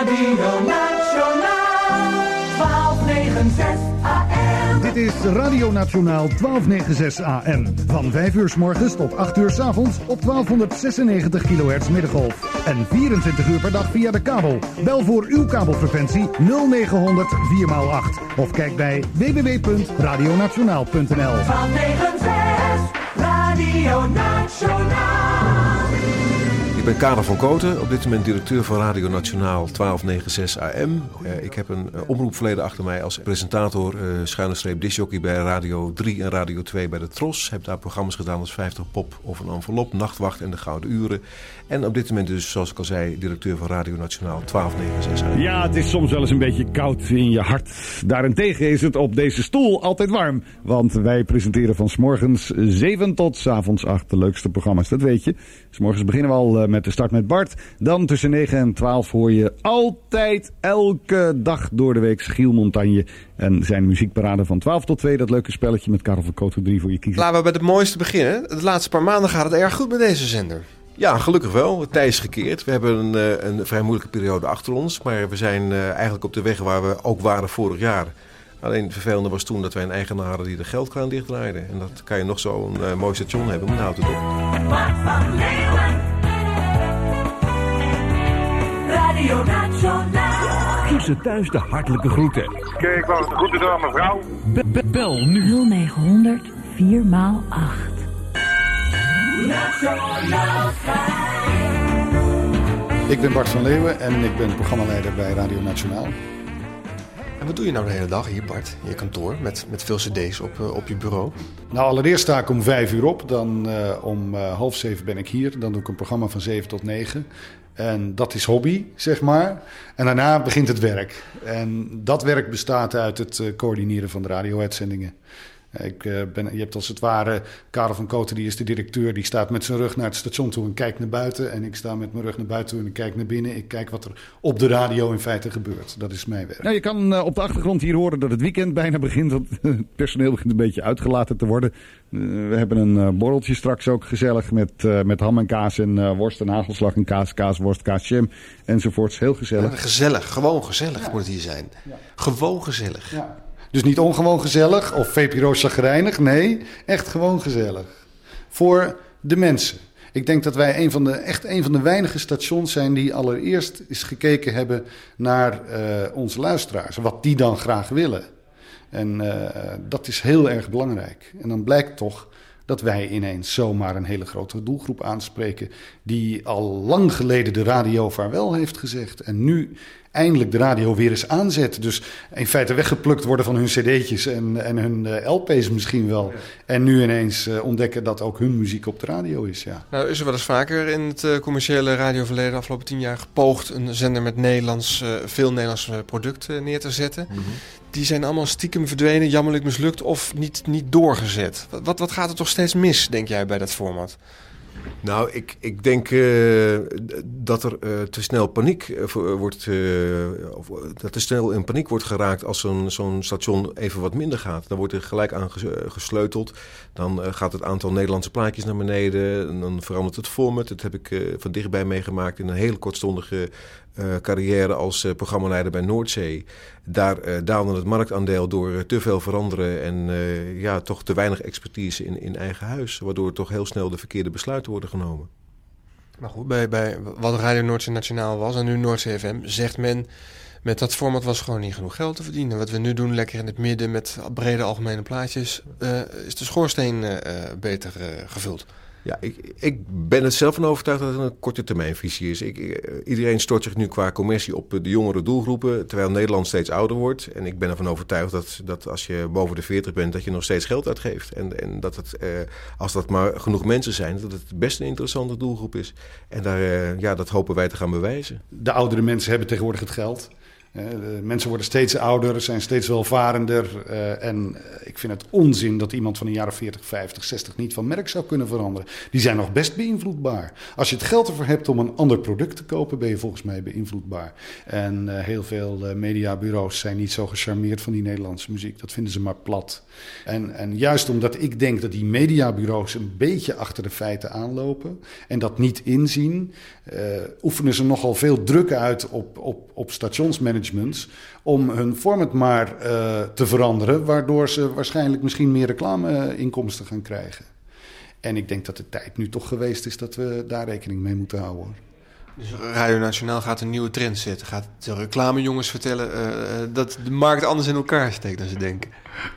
Radio Nationaal 1296 AM. Dit is Radio Nationaal 1296 AM. Van 5 uur s morgens tot 8 uur s avonds op 1296 kHz middengolf. En 24 uur per dag via de kabel. Bel voor uw kabelfrequentie 0900 4x8. Of kijk bij www.radionationaal.nl 1296 Ik ben Karel van Koten, op dit moment directeur van Radio Nationaal 1296 AM. Eh, ik heb een uh, omroepverleden achter mij als presentator, uh, schuine streep disjockey bij Radio 3 en Radio 2 bij de Tros. Heb daar programma's gedaan als 50 Pop of een envelop, Nachtwacht en de Gouden Uren. En op dit moment dus, zoals ik al zei, directeur van Radio Nationaal 1296 AM. Ja, het is soms wel eens een beetje koud in je hart. Daarentegen is het op deze stoel altijd warm. Want wij presenteren van s morgens 7 tot s avonds 8 de leukste programma's, dat weet je. S morgens beginnen we al met de start met Bart. Dan tussen 9 en 12 hoor je altijd elke dag door de week Giel Montagne. En zijn muziekparade van 12 tot 2. Dat leuke spelletje met Karel van Koten 3 voor je kiezen. Laten we bij het mooiste beginnen. De laatste paar maanden gaat het erg goed met deze zender. Ja, gelukkig wel. Het tij is gekeerd. We hebben een, uh, een vrij moeilijke periode achter ons. Maar we zijn uh, eigenlijk op de weg waar we ook waren vorig jaar. Alleen het vervelende was toen dat wij een eigenaar hadden die de geldkraan dichtdraaide. En dat kan je nog zo'n uh, mooi station hebben, maar houdt het op. Radio Nationaal. Geef ze thuis de hartelijke groeten. Kijk, ik wou de groeten aan mevrouw. Be- be- bel nu. 0900 4x8. Nationaal Ik ben Bart van Leeuwen en ik ben programmaleider bij Radio Nationaal. Wat doe je nou de hele dag hier, Bart, in je kantoor, met, met veel cd's op, uh, op je bureau? Nou, allereerst sta ik om vijf uur op. Dan uh, om uh, half zeven ben ik hier. Dan doe ik een programma van zeven tot negen. En dat is hobby, zeg maar. En daarna begint het werk. En dat werk bestaat uit het coördineren van de radio-uitzendingen. Ik, uh, ben, je hebt als het ware Karel van Koten, die is de directeur. Die staat met zijn rug naar het station toe en kijkt naar buiten. En ik sta met mijn rug naar buiten toe en ik kijk naar binnen. Ik kijk wat er op de radio in feite gebeurt. Dat is mijn werk. Nou, je kan uh, op de achtergrond hier horen dat het weekend bijna begint. Want het personeel begint een beetje uitgelaten te worden. Uh, we hebben een borreltje straks ook gezellig met, met ham en kaas en worst en hagelslag en kaas, kaas, worst, kaas, jam enzovoorts. Heel gezellig. Ja, gezellig, gewoon gezellig ja. moet het hier zijn. Ja. Gewoon gezellig. Ja. Dus niet ongewoon gezellig of VPRO chagrijnig. Nee, echt gewoon gezellig. Voor de mensen. Ik denk dat wij een van de, echt een van de weinige stations zijn die allereerst eens gekeken hebben naar uh, onze luisteraars. Wat die dan graag willen. En uh, dat is heel erg belangrijk. En dan blijkt toch dat wij ineens zomaar een hele grote doelgroep aanspreken. die al lang geleden de radio vaarwel heeft gezegd. En nu eindelijk de radio weer eens aanzet. Dus in feite weggeplukt worden van hun cd'tjes en, en hun uh, LP's misschien wel. Ja. En nu ineens uh, ontdekken dat ook hun muziek op de radio is, ja. Nou is er wel eens vaker in het uh, commerciële radioverleden... de afgelopen tien jaar gepoogd een zender met Nederlands, veel Nederlands product neer te zetten. Mm -hmm. Die zijn allemaal stiekem verdwenen, jammerlijk mislukt of niet, niet doorgezet. Wat, wat gaat er toch steeds mis, denk jij, bij dat format? Nou, ik, ik denk uh, dat er uh, te snel paniek uh, wordt. of, dat te snel in paniek wordt geraakt als zo'n zo'n station even wat minder gaat. Dan wordt er gelijk aan gesleuteld. Dan gaat het aantal Nederlandse plaatjes naar beneden. En dan verandert het format. Dat heb ik van dichtbij meegemaakt in een hele kortstondige carrière als uh, programmaleider bij Noordzee. Daar uh, daalde het marktaandeel door te veel veranderen en ja, toch te weinig expertise in, in eigen huis. Waardoor toch heel snel de verkeerde besluiten worden genomen. Maar goed, bij, bij wat Radio Noordzee Nationaal was en nu Noordzee FM, zegt men... Met dat format was gewoon niet genoeg geld te verdienen. Wat we nu doen, lekker in het midden met brede algemene plaatjes, is de schoorsteen beter gevuld. Ja, ik, ik ben er zelf van overtuigd dat het een korte termijnvisie is. Iedereen stort zich nu qua commercie op de jongere doelgroepen, terwijl Nederland steeds ouder wordt. En ik ben ervan overtuigd dat, dat als je boven de 40 bent, dat je nog steeds geld uitgeeft. En, en dat het, eh, als dat maar genoeg mensen zijn, dat het best een interessante doelgroep is. En daar, eh, ja, dat hopen wij te gaan bewijzen. De oudere mensen hebben tegenwoordig het geld. Mensen worden steeds ouder, zijn steeds welvarender. eh, en eh, ik vind het onzin dat iemand van de jaren 40, 50, 60 niet van merk zou kunnen veranderen. Die zijn nog best beïnvloedbaar. Als je het geld ervoor hebt om een ander product te kopen, ben je volgens mij beïnvloedbaar. En eh, heel veel mediabureaus zijn niet zo gecharmeerd van die Nederlandse muziek. Dat vinden ze maar plat. En, en juist omdat ik denk dat die mediabureaus een beetje achter de feiten aanlopen en dat niet inzien, oefenen ze nogal veel druk uit op, op, op om hun format maar eh, te veranderen, waardoor ze waarschijnlijk misschien meer reclameinkomsten gaan krijgen. En ik denk dat de tijd nu toch geweest is dat we daar rekening mee moeten houden. hoor. Dus Radio Nationaal gaat een nieuwe trend zetten. Gaat de reclamejongens vertellen eh, eh, dat de markt anders in elkaar steekt dan ze denken.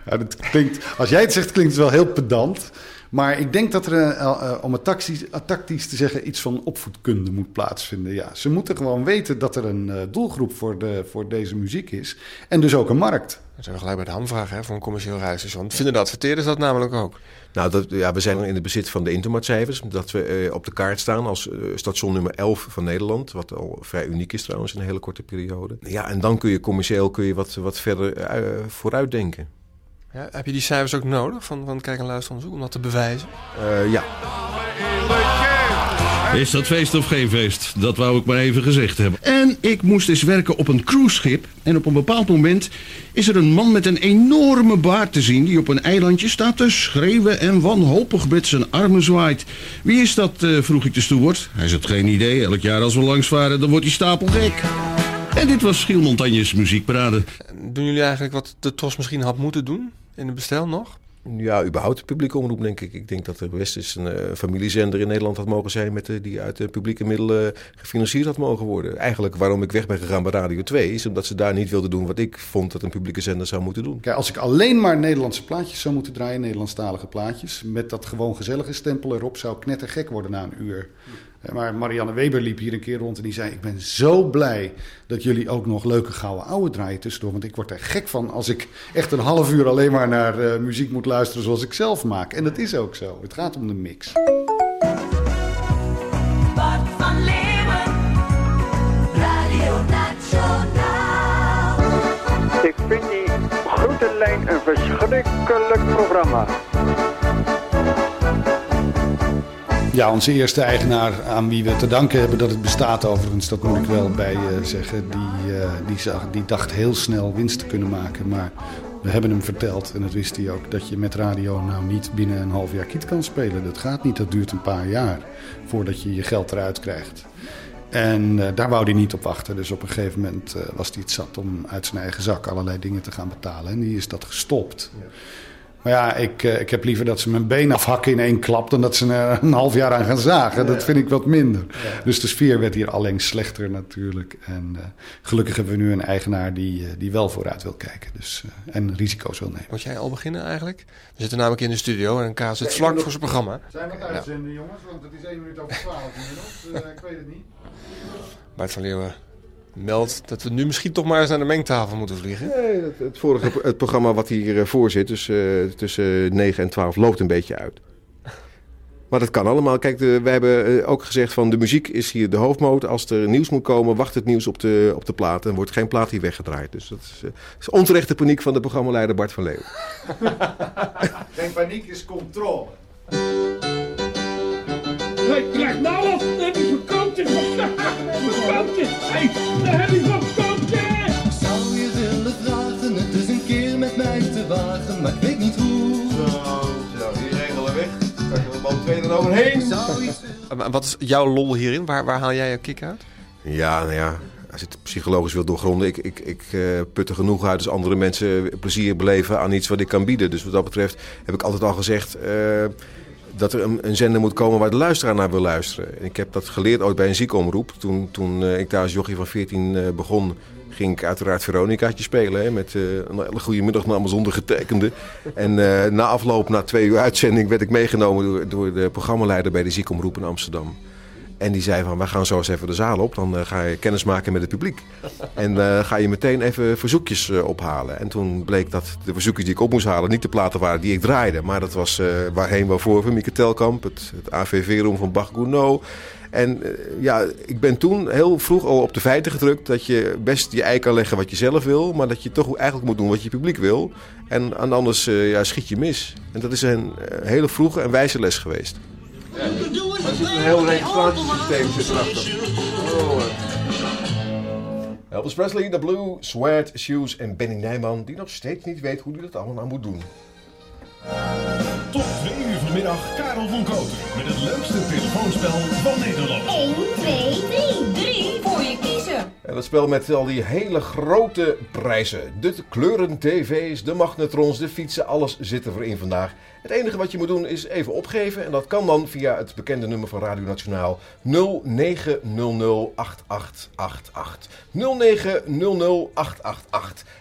Ja, dat klinkt, als jij het zegt, klinkt het wel heel pedant. Maar ik denk dat er, eh, eh, om het tactisch, eh, tactisch te zeggen, iets van opvoedkunde moet plaatsvinden. Ja, ze moeten gewoon weten dat er een eh, doelgroep voor, de, voor deze muziek is. En dus ook een markt. Dat zijn we gelijk bij de hamvraag hè, voor een commercieel radiostation. Vinden de adverteerders dat namelijk ook? Nou, dat, ja, we zijn in het bezit van de intermarktcijfers. Dat we eh, op de kaart staan als eh, station nummer 11 van Nederland. Wat al vrij uniek is trouwens in een hele korte periode. Ja, en dan kun je commercieel kun je wat, wat verder eh, vooruit denken. Ja, heb je die cijfers ook nodig van, van kijk- en luisteronderzoek om dat te bewijzen? Eh, ja, Is dat feest of geen feest? Dat wou ik maar even gezegd hebben. En ik moest eens werken op een cruiseschip. En op een bepaald moment is er een man met een enorme baard te zien... die op een eilandje staat te schreeuwen en wanhopig met zijn armen zwaait. Wie is dat, eh, vroeg ik de steward. Hij zegt geen idee. Elk jaar als we langs varen, dan wordt hij stapelgek. En dit was Giel Montañes muziekparade. Doen jullie eigenlijk wat de TOS misschien had moeten doen in het bestel nog? ja, überhaupt de publieke omroep denk ik. Ik denk dat er best eens een eh, familiezender in Nederland had mogen zijn... Met, de- die uit de publieke middelen gefinancierd had mogen worden. Eigenlijk waarom ik weg ben gegaan bij Radio 2... is omdat ze daar niet wilden doen wat ik vond dat een publieke zender zou moeten doen. Kijk, als ik alleen maar Nederlandse plaatjes zou moeten draaien, Nederlandstalige plaatjes, met dat gewoon gezellige stempel erop, zou ik knettergek worden na een uur. Maar Marianne Weber liep hier een keer rond en die zei: Ik ben zo blij dat jullie ook nog leuke gouden ouwe draaien tussendoor. Want ik word er gek van als ik echt een half uur alleen maar naar eh, muziek moet luisteren zoals ik zelf maak. En dat is ook zo. Het gaat om de mix. Bart van Leeuwen. Radio Nationaal. Ik vind die groentelijn een verschrikkelijk programma. Ja, onze eerste eigenaar aan wie we te danken hebben dat het bestaat overigens, dat moet ik wel bij eh, zeggen. Die, eh, die, zag, die dacht heel snel winst te kunnen maken. Maar we hebben hem verteld, en dat wist hij ook, dat je met radio nou niet binnen een half jaar kiet kan spelen. Dat gaat niet, dat duurt een paar jaar voordat je je geld eruit krijgt. En eh, daar wou hij niet op wachten. Dus op een gegeven moment was hij het zat om uit zijn eigen zak allerlei dingen te gaan betalen. En die is dat gestopt. Maar ja, ik, eh, ik heb liever dat ze mijn been afhakken in één klap... dan dat ze er een half jaar aan gaan zagen. Dat vind ik wat minder. Dus de sfeer werd hier alleen slechter natuurlijk. En eh, gelukkig hebben we nu een eigenaar die, eh, die wel vooruit wil kijken. Dus, eh, en risico's wil nemen. Moet jij al beginnen eigenlijk? We zitten namelijk in de studio en K zit vlak voor zijn programma. Zijn we het uitzenden, jongens? Want het is 1 minuut over 12 inmiddels. ik weet het niet. Bart van Leeuwen meldt dat we nu misschien toch maar eens naar de mengtafel moeten vliegen. Nee, het, het vorige het programma wat hier eh, voor zit, dus eh, tussen 9 en 12, loopt een beetje uit. Maar dat kan allemaal. Kijk, de, wij hebben eh, ook gezegd van de muziek is hier de hoofdmoot. Als er nieuws moet komen, wacht het nieuws op de, op de plaat. En wordt geen plaat hier weggedraaid. Dus dat is, is onterechte paniek van de programmaleider Bart van Leeuwen. Geen paniek is controle. Ik krijg nou wat, dan heb je Vakantie, hey, dan heb je vakantie. Zou je willen vragen het eens een keer met mij te wagen, maar ik weet niet hoe. Zo, die regelen weg. Kan je er man twee dan overheen? Zou iets En Wat is jouw lol hierin? Waar, waar haal jij je kick uit? Ja, nou ja. Als je het psychologisch wil doorgronden. Ik, ik, ik eh, put er genoeg uit als andere mensen plezier beleven aan iets wat ik kan bieden. Dus wat dat betreft heb ik altijd al gezegd eh, dat er een, zender moet komen waar de luisteraar naar wil luisteren. En ik heb dat geleerd ooit bij een ziekenomroep. Toen, toen eh, ik daar als jochie van 14 eh, begon, ging ik uiteraard Veronicaatje spelen. Hè, met eh, een hele goede middagnaam zonder getekende. En na afloop, na twee uur uitzending, werd ik meegenomen door, door de programmaleider bij de ziekenomroep in Amsterdam. En die zei van, we gaan zo eens even de zaal op. Dan eh, ga je kennis maken met het publiek. En eh, ga je meteen even verzoekjes eh, ophalen. En toen bleek dat de verzoekjes die ik op moest halen... niet de platen waren die ik draaide. Maar dat was eh, Waarheen Waarvoor van Mieke Telkamp. Het, het AVV-room van Bach Gounod. En ja, ik ben toen heel vroeg al op de feiten gedrukt dat je best je ei kan leggen wat je zelf wil, maar dat je toch eigenlijk moet doen wat je publiek wil. En, anders ja, schiet je mis. En dat is een hele vroege en wijze les geweest. Er zit een heel registratiesysteem zit erachter. Oh, Elvis Presley, The Blue, Sweat Shoes en Benny Nijman, die nog steeds niet weet hoe hij dat allemaal moet doen. Tot twee uur vanmiddag Karel van Koten met het leukste telefoonspel van Nederland. 1, 2, 3, 3 voor je kiezen. En dat spel met al die hele grote prijzen. De kleuren tv's, de magnetrons, de fietsen, alles zit er voor in vandaag. Het enige wat je moet doen is even opgeven. En dat kan dan via het bekende nummer van Radio Nationaal 09008888. 09008888.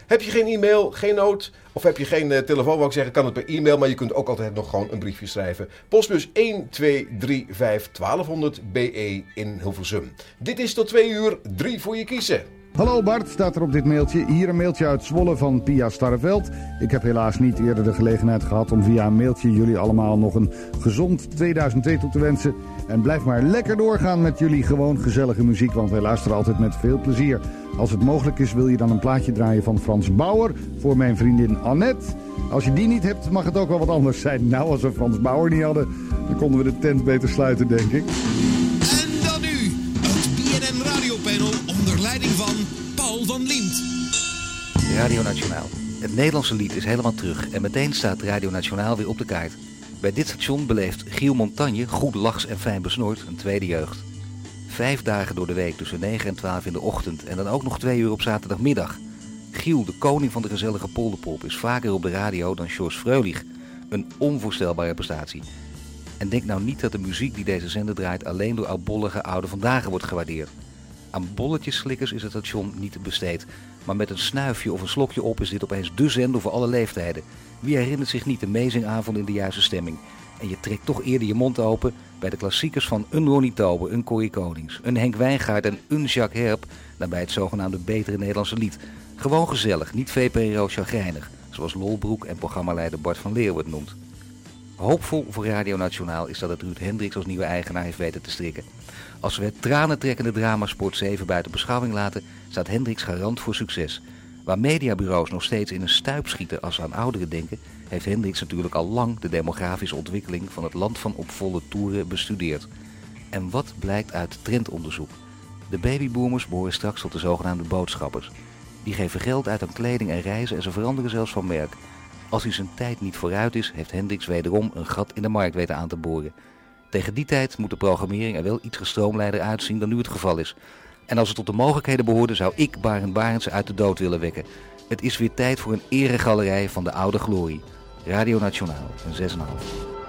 Heb je geen e-mail, geen noot of heb je geen eh, telefoon, wou ik zeggen, kan het per e-mail. Maar je kunt ook altijd nog gewoon een briefje schrijven. Postbus 1235 1200 BE in Hilversum. Dit is tot 2 uur 3 voor je kiezen. Hallo Bart, staat er op dit mailtje. Hier een mailtje uit Zwolle van Pia Starreveld. Ik heb helaas niet eerder de gelegenheid gehad om via een mailtje jullie allemaal nog een gezond 2002 toe te wensen. En blijf maar lekker doorgaan met jullie gewoon gezellige muziek, want wij luisteren altijd met veel plezier. Als het mogelijk is wil je dan een plaatje draaien van Frans Bauer voor mijn vriendin Annette. Als je die niet hebt mag het ook wel wat anders zijn. Nou, als we Frans Bauer niet hadden, dan konden we de tent beter sluiten denk ik. Radio Nationaal. Het Nederlandse lied is helemaal terug en meteen staat Radio Nationaal weer op de kaart. Bij dit station beleeft Giel Montagne, goed lachs en fijn besnoord, een tweede jeugd. Vijf dagen door de week tussen 9 en 12 in de ochtend en dan ook nog twee uur op zaterdagmiddag. Giel, de koning van de gezellige polderpop, is vaker op de radio dan George Freulich. Een onvoorstelbare prestatie. En denk nou niet dat de muziek die deze zender draait alleen door oudbollige oude vandaag wordt gewaardeerd. Aan bolletjesslikkers is het station niet besteed. Maar met een snuifje of een slokje op is dit opeens de zender voor alle leeftijden. Wie herinnert zich niet de amazingavond in de juiste stemming? En je trekt toch eerder je mond open bij de klassiekers van een Ronnie Tobe, een Corrie Konings, een Henk Wijngaard en een Jacques Herp dan bij het zogenaamde betere Nederlandse lied. Gewoon gezellig, niet VPRO chagrijnig, zoals Lolbroek en programmaleider Bart van Leeuwen het noemt. Hoopvol voor Radio Nationaal is dat het Ruud Hendricks als nieuwe eigenaar heeft weten te strikken. Als we het tranentrekkende drama Sport 7 buiten beschouwing laten, staat Hendricks garant voor succes. Waar mediabureaus nog steeds in een stuip schieten als ze aan ouderen denken, heeft Hendricks natuurlijk al lang de demografische ontwikkeling van het land van op volle toeren bestudeerd. En wat blijkt uit trendonderzoek? De babyboomers behoren straks tot de zogenaamde boodschappers. Die geven geld uit aan kleding en reizen en ze veranderen zelfs van merk. Als hij zijn tijd niet vooruit is, heeft Hendricks wederom een gat in de markt weten aan te boren. Tegen die tijd moet de programmering er wel iets gestroomlijnder uitzien dan nu het geval is. En als het tot de mogelijkheden behoorde, zou ik Barend Barendse uit de dood willen wekken. Het is weer tijd voor een eregalerij van de oude glorie. Radio Nationaal, een 6,5.